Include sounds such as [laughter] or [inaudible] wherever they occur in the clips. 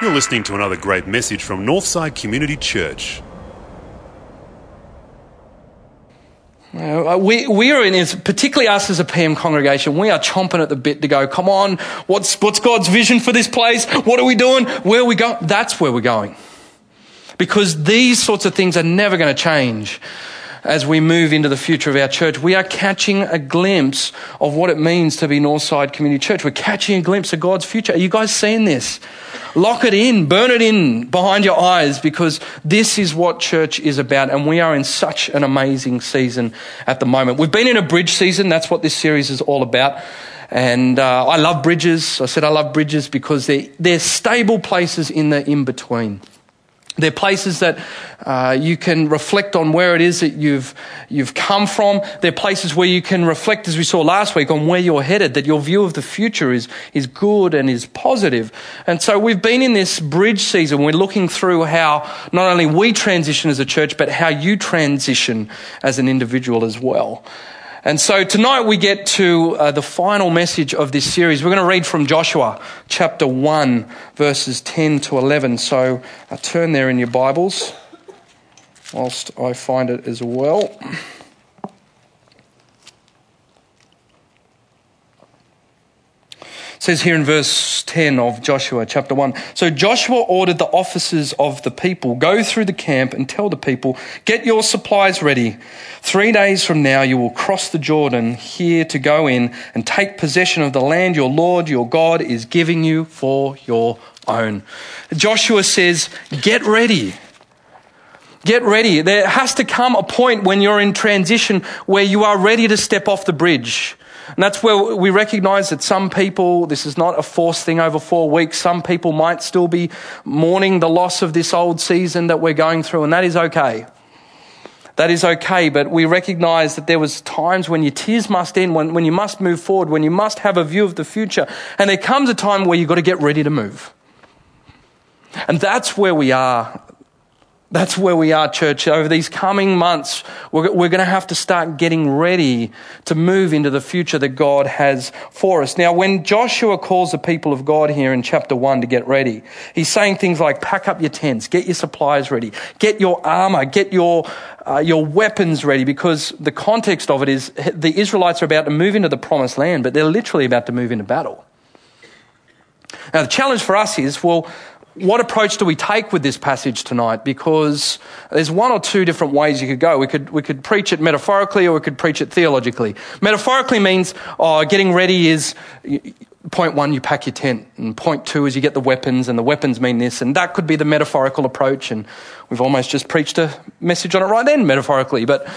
You're listening to another great message from Northside Community Church. We, we are in, particularly us as a PM congregation, we are chomping at the bit to go, come on, what's, what's God's vision for this place? What are we doing? Where are we going? That's where we're going. Because these sorts of things are never going to change as we move into the future of our church. We are catching a glimpse of what it means to be Northside Community Church. We're catching a glimpse of God's future. Are you guys seeing this? Lock it in, burn it in behind your eyes because this is what church is about. And we are in such an amazing season at the moment. We've been in a bridge season. That's what this series is all about. And uh, I love bridges. I said I love bridges because they're, they're stable places in the in between. They're places that uh, you can reflect on where it is that you've, you've come from. They're places where you can reflect, as we saw last week, on where you're headed, that your view of the future is, is good and is positive. And so we've been in this bridge season. We're looking through how not only we transition as a church, but how you transition as an individual as well. And so tonight we get to uh, the final message of this series. We're going to read from Joshua chapter 1, verses 10 to 11. So uh, turn there in your Bibles whilst I find it as well. Says here in verse 10 of Joshua chapter 1. So Joshua ordered the officers of the people, go through the camp and tell the people, get your supplies ready. Three days from now you will cross the Jordan here to go in and take possession of the land your Lord, your God is giving you for your own. Joshua says, get ready. Get ready. There has to come a point when you're in transition where you are ready to step off the bridge. And that's where we recognize that some people, this is not a forced thing over four weeks, some people might still be mourning the loss of this old season that we're going through, and that is okay. That is okay, but we recognize that there was times when your tears must end, when, when you must move forward, when you must have a view of the future. And there comes a time where you've got to get ready to move. And that's where we are that's where we are, church. Over these coming months, we're, we're going to have to start getting ready to move into the future that God has for us. Now, when Joshua calls the people of God here in chapter 1 to get ready, he's saying things like pack up your tents, get your supplies ready, get your armor, get your, uh, your weapons ready, because the context of it is the Israelites are about to move into the promised land, but they're literally about to move into battle. Now, the challenge for us is well, what approach do we take with this passage tonight? Because there's one or two different ways you could go. We could, we could preach it metaphorically or we could preach it theologically. Metaphorically means oh, getting ready is point one, you pack your tent, and point two is you get the weapons, and the weapons mean this, and that could be the metaphorical approach. And we've almost just preached a message on it right then, metaphorically. But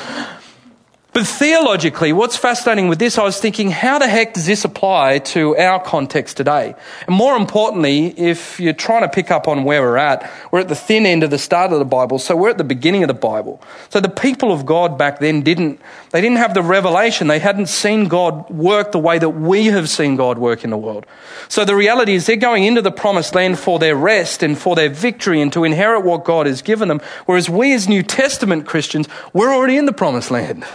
but theologically, what's fascinating with this, I was thinking, how the heck does this apply to our context today? And more importantly, if you're trying to pick up on where we're at, we're at the thin end of the start of the Bible, so we're at the beginning of the Bible. So the people of God back then didn't, they didn't have the revelation. They hadn't seen God work the way that we have seen God work in the world. So the reality is they're going into the promised land for their rest and for their victory and to inherit what God has given them. Whereas we as New Testament Christians, we're already in the promised land.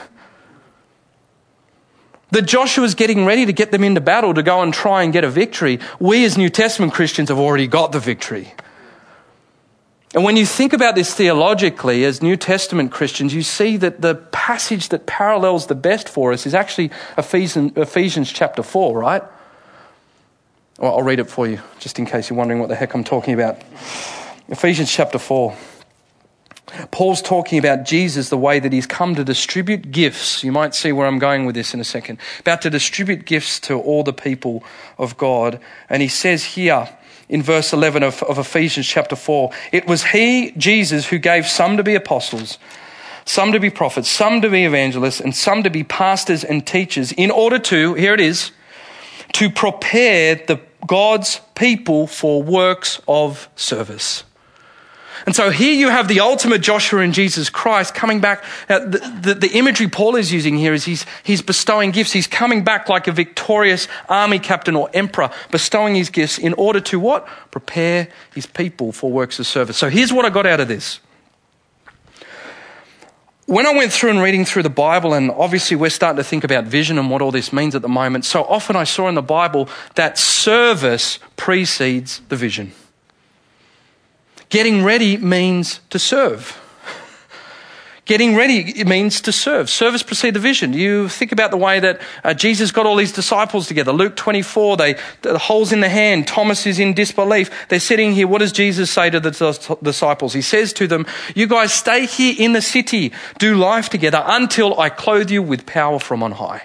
That Joshua's getting ready to get them into battle to go and try and get a victory. We as New Testament Christians have already got the victory. And when you think about this theologically as New Testament Christians, you see that the passage that parallels the best for us is actually Ephesians, Ephesians chapter 4, right? Well, I'll read it for you, just in case you're wondering what the heck I'm talking about. Ephesians chapter 4. Paul's talking about Jesus, the way that he's come to distribute gifts. You might see where I'm going with this in a second. About to distribute gifts to all the people of God. And he says here in verse 11 of, of Ephesians chapter 4 it was he, Jesus, who gave some to be apostles, some to be prophets, some to be evangelists, and some to be pastors and teachers in order to, here it is, to prepare the God's people for works of service. And so here you have the ultimate Joshua in Jesus Christ coming back. The, the, the, imagery Paul is using here is he's, he's bestowing gifts. He's coming back like a victorious army captain or emperor, bestowing his gifts in order to what? Prepare his people for works of service. So here's what I got out of this. when I went through and reading through the Bible, and obviously we're starting to think about vision and what all this means at the moment, so often I saw in the Bible that service precedes the vision. Getting ready means to serve. Getting ready means to serve. Service precedes the vision. You think about the way that uh, Jesus got all these disciples together. Luke 24, they, the holes in the hand. Thomas is in disbelief. They're sitting here. What does Jesus say to the disciples? He says to them, You guys stay here in the city, do life together until I clothe you with power from on high.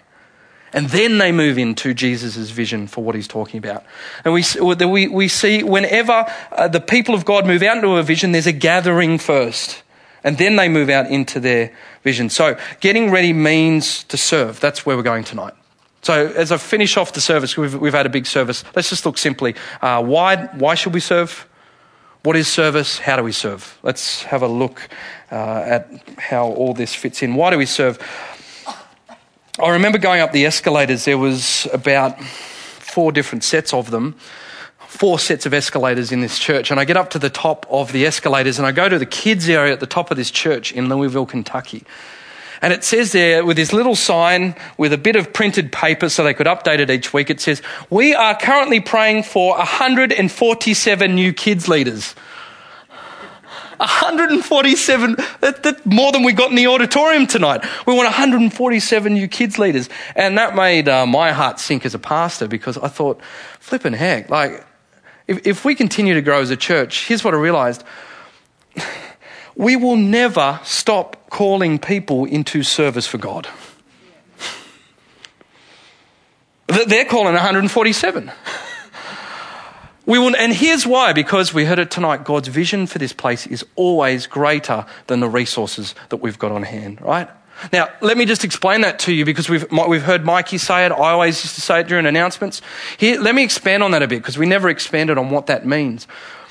And then they move into Jesus' vision for what he's talking about. And we, we, we see whenever uh, the people of God move out into a vision, there's a gathering first. And then they move out into their vision. So getting ready means to serve. That's where we're going tonight. So as I finish off the service, we've, we've had a big service. Let's just look simply. Uh, why, why should we serve? What is service? How do we serve? Let's have a look uh, at how all this fits in. Why do we serve? I remember going up the escalators. There was about four different sets of them four sets of escalators in this church. And I get up to the top of the escalators and I go to the kids' area at the top of this church in Louisville, Kentucky. And it says there with this little sign with a bit of printed paper so they could update it each week, it says, We are currently praying for 147 new kids leaders. 147, that, that, more than we got in the auditorium tonight. We want 147 new kids leaders. And that made uh, my heart sink as a pastor because I thought, flipping heck, like, if, if we continue to grow as a church, here's what I realized [sighs] we will never stop calling people into service for God. They're calling 147. We will, and here's why, because we heard it tonight, God's vision for this place is always greater than the resources that we've got on hand, right? Now, let me just explain that to you because we've, we've heard Mikey say it. I always used to say it during announcements. Here, let me expand on that a bit because we never expanded on what that means.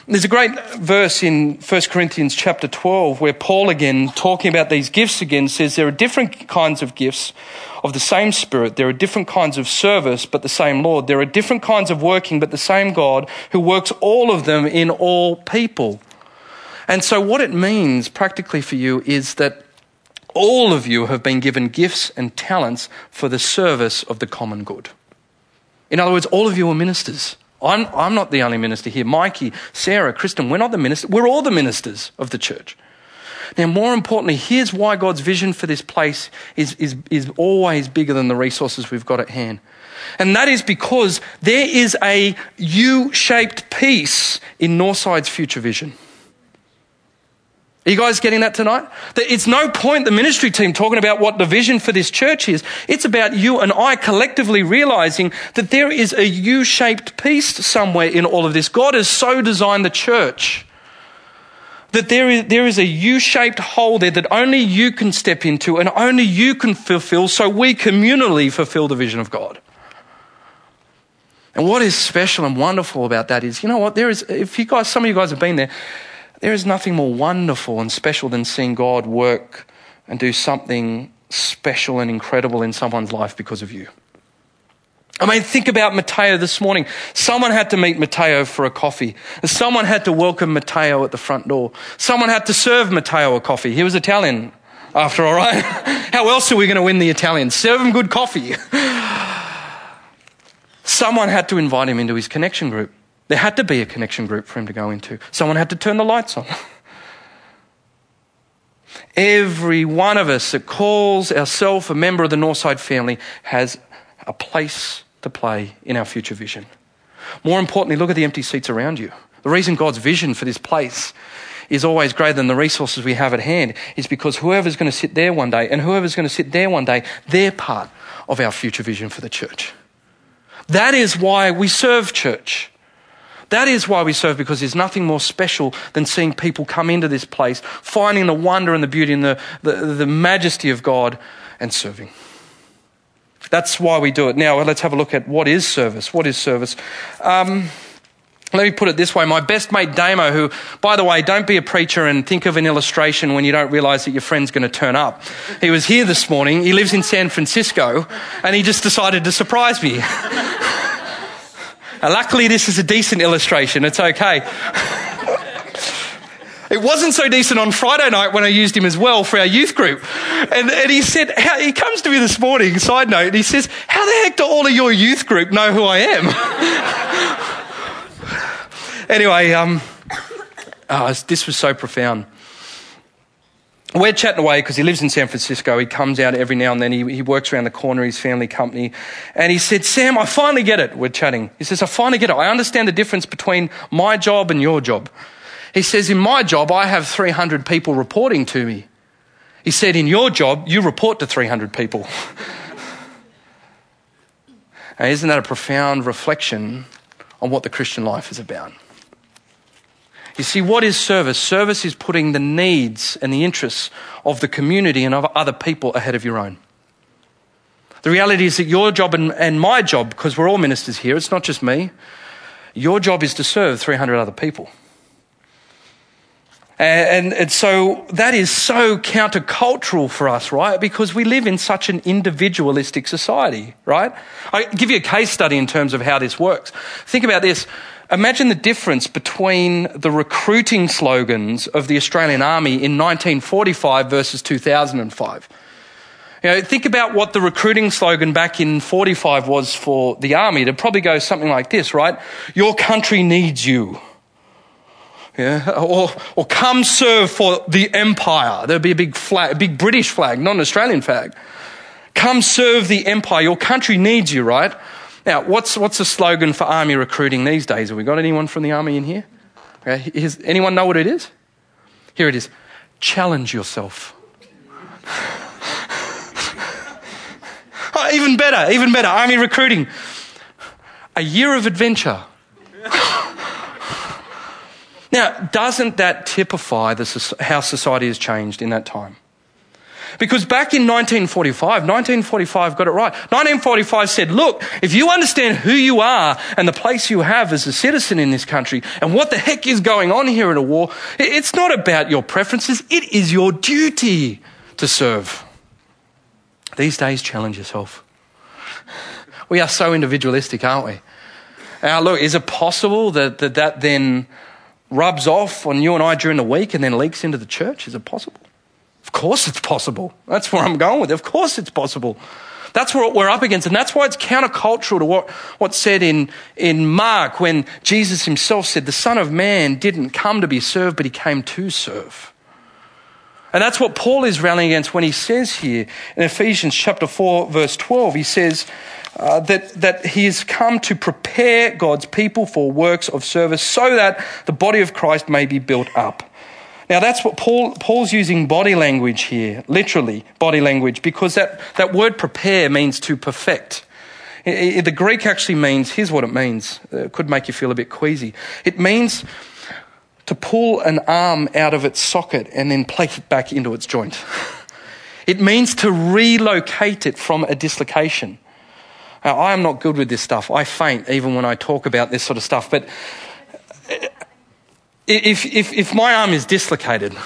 There's a great verse in 1 Corinthians chapter 12 where Paul again, talking about these gifts again, says there are different kinds of gifts of the same Spirit. There are different kinds of service, but the same Lord. There are different kinds of working, but the same God who works all of them in all people. And so what it means practically for you is that all of you have been given gifts and talents for the service of the common good. In other words, all of you are ministers. I'm, I'm not the only minister here. Mikey, Sarah, Kristen, we're not the ministers. We're all the ministers of the church. Now, more importantly, here's why God's vision for this place is, is, is always bigger than the resources we've got at hand. And that is because there is a U shaped piece in Northside's future vision. Are you guys getting that tonight? That It's no point the ministry team talking about what the vision for this church is. It's about you and I collectively realizing that there is a U shaped piece somewhere in all of this. God has so designed the church that there is, there is a U shaped hole there that only you can step into and only you can fulfill so we communally fulfill the vision of God. And what is special and wonderful about that is, you know what, there is, if you guys, some of you guys have been there, there is nothing more wonderful and special than seeing God work and do something special and incredible in someone's life because of you. I mean, think about Matteo this morning. Someone had to meet Matteo for a coffee. Someone had to welcome Matteo at the front door. Someone had to serve Matteo a coffee. He was Italian, after all, right? [laughs] How else are we going to win the Italians? Serve him good coffee. [sighs] Someone had to invite him into his connection group. There had to be a connection group for him to go into. Someone had to turn the lights on. [laughs] Every one of us that calls ourselves a member of the Northside family has a place to play in our future vision. More importantly, look at the empty seats around you. The reason God's vision for this place is always greater than the resources we have at hand is because whoever's going to sit there one day and whoever's going to sit there one day, they're part of our future vision for the church. That is why we serve church. That is why we serve, because there's nothing more special than seeing people come into this place, finding the wonder and the beauty and the, the, the majesty of God and serving. That's why we do it. Now, let's have a look at what is service. What is service? Um, let me put it this way. My best mate Damo, who, by the way, don't be a preacher and think of an illustration when you don't realize that your friend's going to turn up. He was here this morning. He lives in San Francisco and he just decided to surprise me. [laughs] luckily, this is a decent illustration. It's okay. [laughs] It wasn't so decent on Friday night when I used him as well for our youth group. And, and he said, how, he comes to me this morning, side note, and he says, How the heck do all of your youth group know who I am? [laughs] anyway, um, oh, this was so profound we're chatting away because he lives in San Francisco. He comes out every now and then. He, he works around the corner, his family company. And he said, Sam, I finally get it. We're chatting. He says, I finally get it. I understand the difference between my job and your job. He says, in my job, I have 300 people reporting to me. He said, in your job, you report to 300 people. [laughs] now, isn't that a profound reflection on what the Christian life is about? You see, what is service? Service is putting the needs and the interests of the community and of other people ahead of your own. The reality is that your job and, and my job, because we're all ministers here, it's not just me, your job is to serve 300 other people. And, and, so that is so countercultural for us, right? Because we live in such an individualistic society, right? I give you a case study in terms of how this works. Think about this. Imagine the difference between the recruiting slogans of the Australian Army in 1945 versus 2005. You know, think about what the recruiting slogan back in 45 was for the army. It'd probably go something like this, right? Your country needs you. Yeah, or, or come serve for the empire. There'd be a big flag, a big British flag, not an Australian flag. Come serve the empire. Your country needs you, right? Now, what's, what's the slogan for army recruiting these days? Have we got anyone from the army in here? Okay. Anyone know what it is? Here it is. Challenge yourself. [laughs] oh, even better, even better. Army recruiting. A year of adventure. Now, doesn't that typify the, how society has changed in that time? Because back in 1945, 1945 got it right. 1945 said, look, if you understand who you are and the place you have as a citizen in this country and what the heck is going on here in a war, it's not about your preferences. It is your duty to serve. These days, challenge yourself. We are so individualistic, aren't we? Now, look, is it possible that that, that then rubs off on you and I during the week and then leaks into the church? Is it possible? Of course it's possible. That's where I'm going with it. Of course it's possible. That's what we're up against. And that's why it's countercultural to what, what's said in, in Mark when Jesus himself said, The Son of Man didn't come to be served, but he came to serve. And that's what Paul is rallying against when he says here in Ephesians chapter 4, verse 12, he says uh, that, that he has come to prepare God's people for works of service so that the body of Christ may be built up. Now, that's what Paul, Paul's using body language here, literally body language, because that, that word prepare means to perfect. It, it, the Greek actually means, here's what it means. It could make you feel a bit queasy. It means to pull an arm out of its socket and then place it back into its joint. [laughs] It means to relocate it from a dislocation. Now, I am not good with this stuff. I faint even when I talk about this sort of stuff. But if, if, if my arm is dislocated,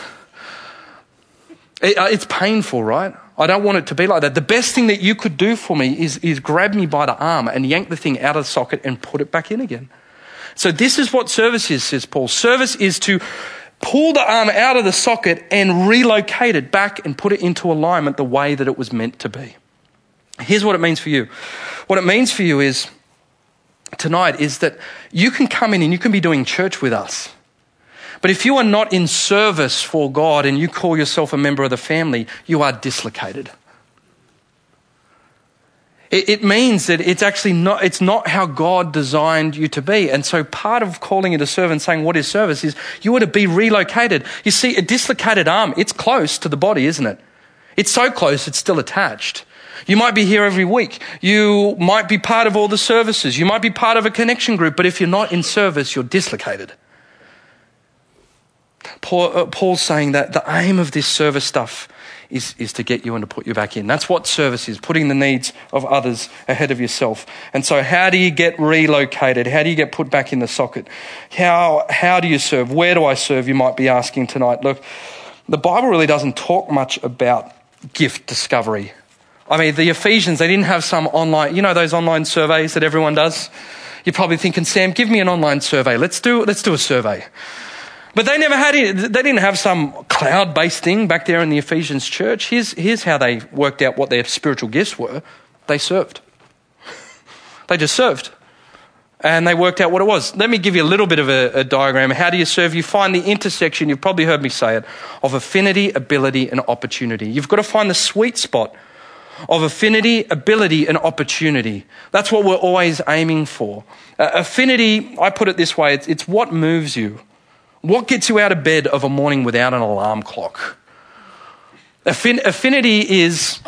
it, uh, it's painful, right? I don't want it to be like that. The best thing that you could do for me is, is grab me by the arm and yank the thing out of the socket and put it back in again. So this is what service is, says Paul. Service is to pull the arm out of the socket and relocate it back and put it into alignment the way that it was meant to be. Here's what it means for you. What it means for you is tonight is that you can come in and you can be doing church with us. But if you are not in service for God and you call yourself a member of the family, you are dislocated. It, it means that it's actually not, it's not how God designed you to be. And so part of calling it a servant, saying what is service, is you are to be relocated. You see, a dislocated arm, it's close to the body, isn't it? It's so close, it's still attached. You might be here every week. You might be part of all the services. You might be part of a connection group, but if you're not in service, you're dislocated. Paul, uh, Paul's saying that the aim of this service stuff is, is to get you and to put you back in. That's what service is, putting the needs of others ahead of yourself. And so, how do you get relocated? How do you get put back in the socket? How, how do you serve? Where do I serve? You might be asking tonight. Look, the Bible really doesn't talk much about gift discovery. I mean, the Ephesians, they didn't have some online, you know, those online surveys that everyone does? You're probably thinking, Sam, give me an online survey. Let's do, let's do a survey. But they never had. They didn't have some cloud based thing back there in the Ephesians church. Here's, here's how they worked out what their spiritual gifts were they served. They just served. And they worked out what it was. Let me give you a little bit of a, a diagram. How do you serve? You find the intersection, you've probably heard me say it, of affinity, ability, and opportunity. You've got to find the sweet spot of affinity, ability, and opportunity. That's what we're always aiming for. Uh, affinity, I put it this way it's, it's what moves you. What gets you out of bed of a morning without an alarm clock? Affin- affinity is,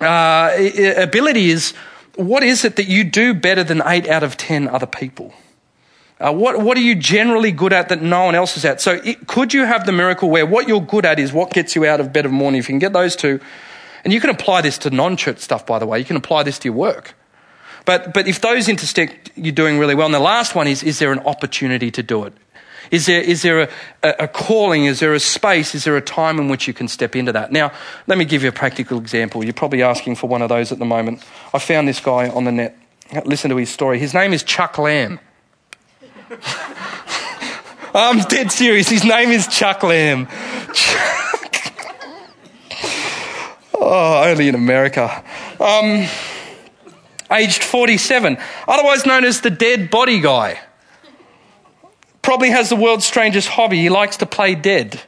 uh, ability is what is it that you do better than eight out of ten other people? Uh, what, what are you generally good at that no one else is at? So, it, could you have the miracle where what you're good at is what gets you out of bed of morning? If you can get those two, and you can apply this to non church stuff, by the way, you can apply this to your work. But, but if those intersect, you're doing really well. And the last one is is there an opportunity to do it? Is there, is there a, a, calling? Is there a space? Is there a time in which you can step into that? Now, let me give you a practical example. You're probably asking for one of those at the moment. I found this guy on the net. Listen to his story. His name is Chuck Lamb. [laughs] I'm dead serious. His name is Chuck Lamb. [laughs] oh, only in America. Um, aged 47, otherwise known as the dead body guy probably has the world's strangest hobby. He likes to play dead.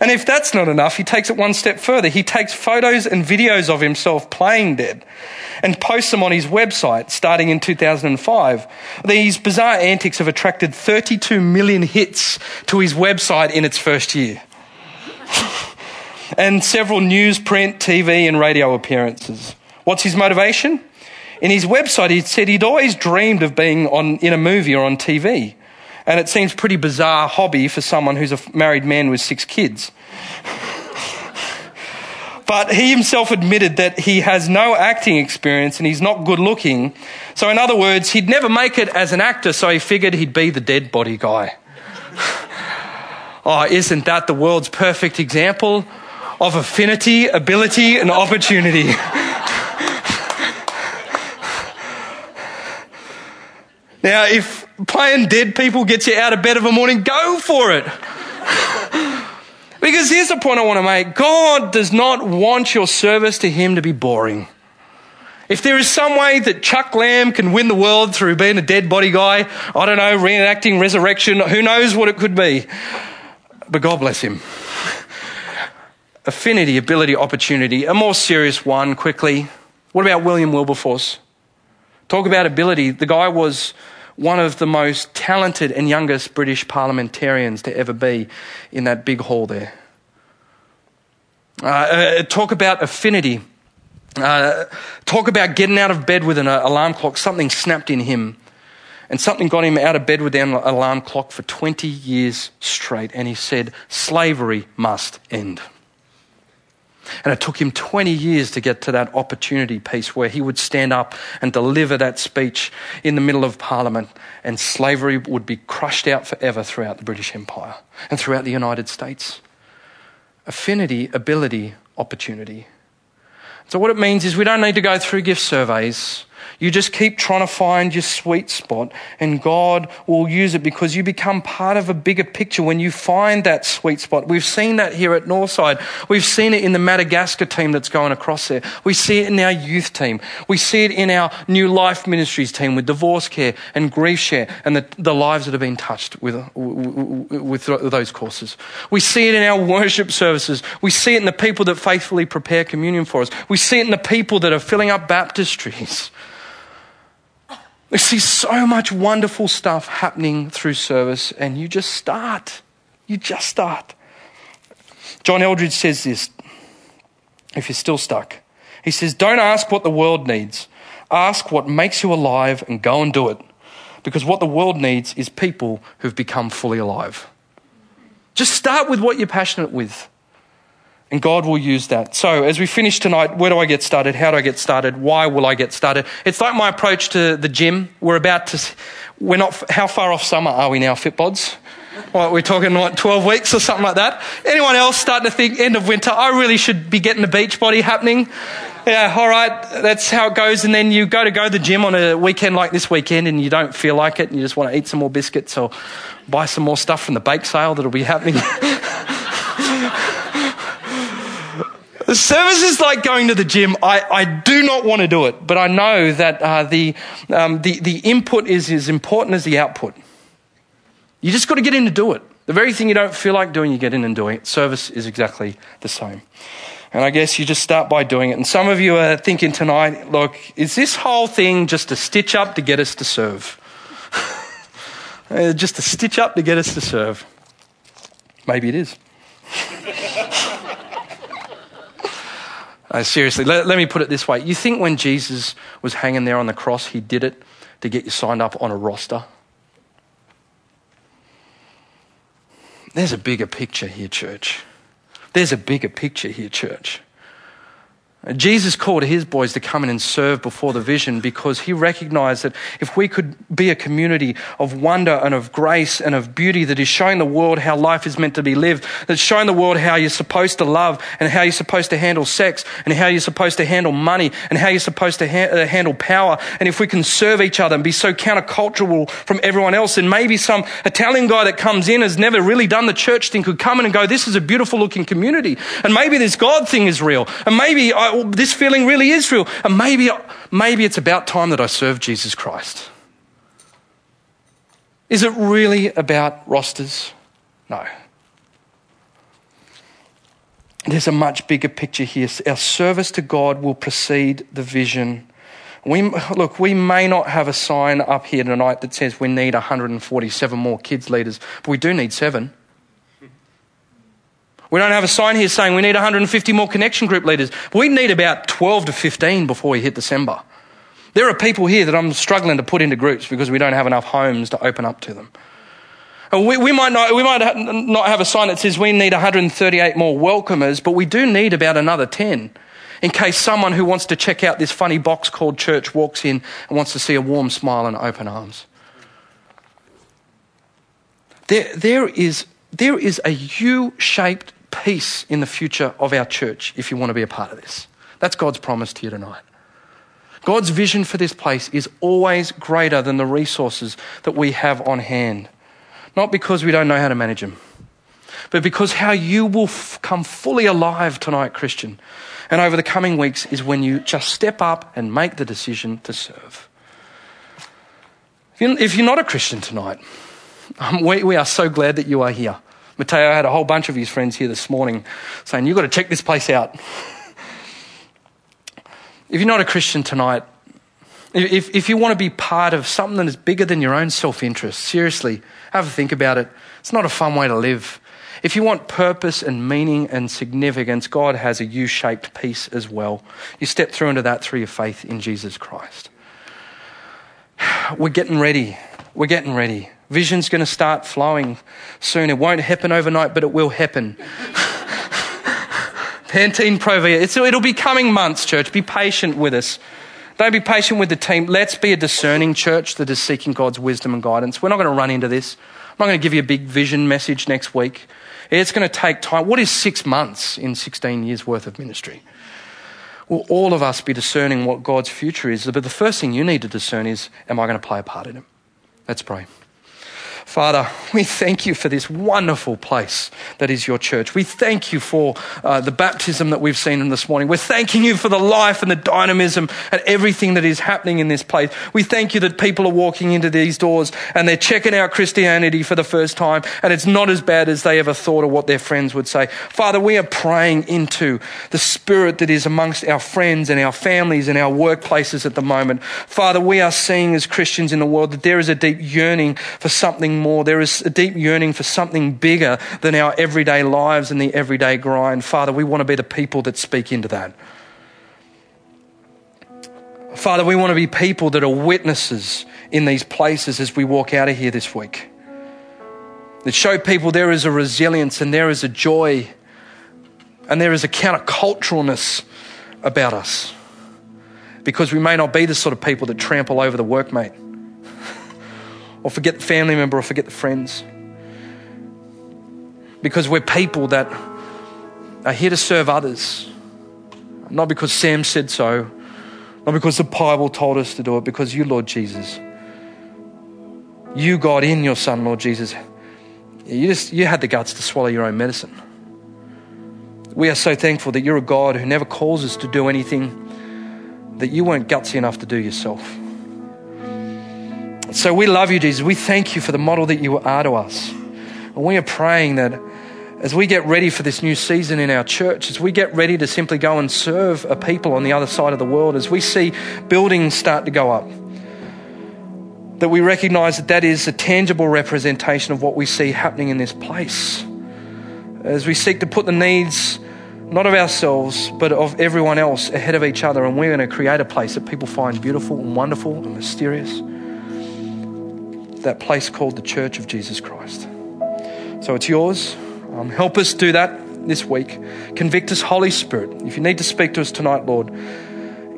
And if that's not enough, he takes it one step further. He takes photos and videos of himself playing dead and posts them on his website starting in 2005. These bizarre antics have attracted 32 million hits to his website in its first year. [laughs] and several news, print, TV, and radio appearances. What's his motivation? In his website, he said he'd always dreamed of being on, in a movie or on TV. And it seems pretty bizarre hobby for someone who's a married man with six kids. [laughs] but he himself admitted that he has no acting experience and he's not good looking. So, in other words, he'd never make it as an actor, so he figured he'd be the dead body guy. [laughs] oh, isn't that the world's perfect example of affinity, ability, and opportunity? [laughs] Now, if playing dead people gets you out of bed of a morning, go for it. because here's the point I want to make God does not want your service to Him to be boring. If there is some way that Chuck Lamb can win the world through being a dead body guy, I don't know, reenacting resurrection, who knows what it could be. But God bless him. Affinity, ability, opportunity. A more serious one, quickly. What about William Wilberforce? Talk about ability. The guy was one of the most talented and youngest British parliamentarians to ever be in that big hall there. Uh, uh, talk about affinity. Uh, talk about getting out of bed with an alarm clock. Something snapped in him. And something got him out of bed with an alarm clock for 20 years straight. And he said, slavery must end. And it took him 20 years to get to that opportunity piece where he would stand up and deliver that speech in the middle of Parliament, and slavery would be crushed out forever throughout the British Empire and throughout the United States. Affinity, ability, opportunity. So, what it means is we don't need to go through gift surveys. You just keep trying to find your sweet spot, and God will use it because you become part of a bigger picture when you find that sweet spot. We've seen that here at Northside. We've seen it in the Madagascar team that's going across there. We see it in our youth team. We see it in our new life ministries team with divorce care and grief share and the, the lives that have been touched with, with those courses. We see it in our worship services. We see it in the people that faithfully prepare communion for us. We see it in the people that are filling up baptistries. We see so much wonderful stuff happening through service, and you just start. You just start. John Eldredge says this if you're still stuck. He says, Don't ask what the world needs, ask what makes you alive and go and do it. Because what the world needs is people who've become fully alive. Just start with what you're passionate with. And God will use that. So, as we finish tonight, where do I get started? How do I get started? Why will I get started? It's like my approach to the gym. We're about to, we're not, how far off summer are we now, Fitbods? What, we're talking like 12 weeks or something like that. Anyone else starting to think end of winter, I really should be getting the beach body happening? Yeah, all right, that's how it goes. And then you go to go to the gym on a weekend like this weekend and you don't feel like it and you just want to eat some more biscuits or buy some more stuff from the bake sale that'll be happening. [laughs] the service is like going to the gym. I, I do not want to do it, but I know that uh, the, um, the, the input is as important as the output. You just got to get in to do it. The very thing you don't feel like doing, you get in and doing it. Service is exactly the same. And I guess you just start by doing it. And some of you are thinking tonight, look, is this whole thing just a stitch up to get us to serve? [laughs] just a stitch up to get us to serve. Maybe it is. [laughs] uh, seriously, let, let me put it this way. You think when Jesus was hanging there on the cross, he did it to get you signed up on a roster? There's a bigger picture here, church. There's a bigger picture here, church. Jesus called his boys to come in and serve before the vision because he recognized that if we could be a community of wonder and of grace and of beauty that is showing the world how life is meant to be lived, that's showing the world how you're supposed to love and how you're supposed to handle sex and how you're supposed to handle money and how you're supposed to ha- uh, handle power. And if we can serve each other and be so countercultural from everyone else, and maybe some Italian guy that comes in has never really done the church thing could come in and go, this is a beautiful looking community. And maybe this God thing is real. And maybe I, this feeling really is real. And maybe, maybe it's about time that I serve Jesus Christ. Is it really about rosters? No. There's a much bigger picture here. Our service to God will precede the vision. We, look, we may not have a sign up here tonight that says we need 147 more kids leaders, but we do need seven. We don't have a sign here saying we need 150 more connection group leaders. We need about 12 to 15 before we hit December. There are people here that I'm struggling to put into groups because we don't have enough homes to open up to them. Uh, we, we, might not, we might not have a sign that says we need 138 more welcomers, but we do need about another 10 in case someone who wants to check out this funny box called church walks in and wants to see a warm smile and open arms. There, there, is, there is a U shaped piece in the future of our church if you want to be a part of this. That's God's promise to you tonight. God's vision for this place is always greater than the resources that we have on hand. Not because we don't know how to manage them, but because how you will f- come fully alive tonight, Christian, and over the coming weeks is when you just step up and make the decision to serve. If you're not a Christian tonight, um, [laughs] we, we are so glad that you are here. Mateo had a whole bunch of his friends here this morning saying, You've got to check this place out. if you're not a Christian tonight, if, if you want to be part of something that is bigger than your own self interest, seriously, have a think about it. It's not a fun way to live. If you want purpose and meaning and significance, God has a U shaped piece as well. You step through into that through your faith in Jesus Christ. [sighs] We're getting ready. We're getting ready. Vision's going to start flowing soon. It won't happen overnight, but it will happen. [laughs] Pantene Provia. It's, it'll be coming months, church. Be patient with us. Don't be patient with the team. Let's be a discerning church that is seeking God's wisdom and guidance. We're not going to run into this. I'm not going to give you a big vision message next week. It's going to take time. What is six months in 16 years worth of ministry? Will all of us be discerning what God's future is? But the first thing you need to discern is, am I going to play a part in it? Let's pray. Father, we thank you for this wonderful place that is your church. We thank you for uh, the baptism that we've seen in this morning. We're thanking you for the life and the dynamism and everything that is happening in this place. We thank you that people are walking into these doors and they're checking out Christianity for the first time and it's not as bad as they ever thought or what their friends would say. Father, we are praying into the spirit that is amongst our friends and our families and our workplaces at the moment. Father, we are seeing as Christians in the world that there is a deep yearning for something more. There is a deep yearning for something bigger than our everyday lives and the everyday grind. Father, we want to be the people that speak into that. Father, we want to be people that are witnesses in these places as we walk out of here this week. That show people there is a resilience and there is a joy and there is a counterculturalness about us. Because we may not be the sort of people that trample over the workmate or forget the family member or forget the friends. Because we're people that are here to serve others, Not because Sam said so, not because the Bible told us to do it, because you, Lord Jesus, you, God, in your Son, Lord Jesus, you just you had the guts to swallow your own medicine. We are so thankful that you're a God who never calls us to do anything that you weren't gutsy enough to do yourself. So we love you, Jesus. We thank you for the model that you are to us. And we are praying that as we get ready for this new season in our church, as we get ready to simply go and serve a people on the other side of the world, as we see buildings start to go up, that we recognize that that is a tangible representation of what we see happening in this place. As we seek to put the needs, not of ourselves, but of everyone else ahead of each other, and we're going to create a place that people find beautiful and wonderful and mysterious. That place called the Church of Jesus Christ. So it's yours. Um, help us do that this week. Convict us, Holy Spirit. If you need to speak to us tonight, Lord,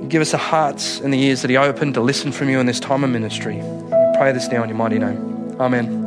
give us the hearts and the ears that He opened to listen from you in this time of ministry. We pray this now in your mighty name. Amen.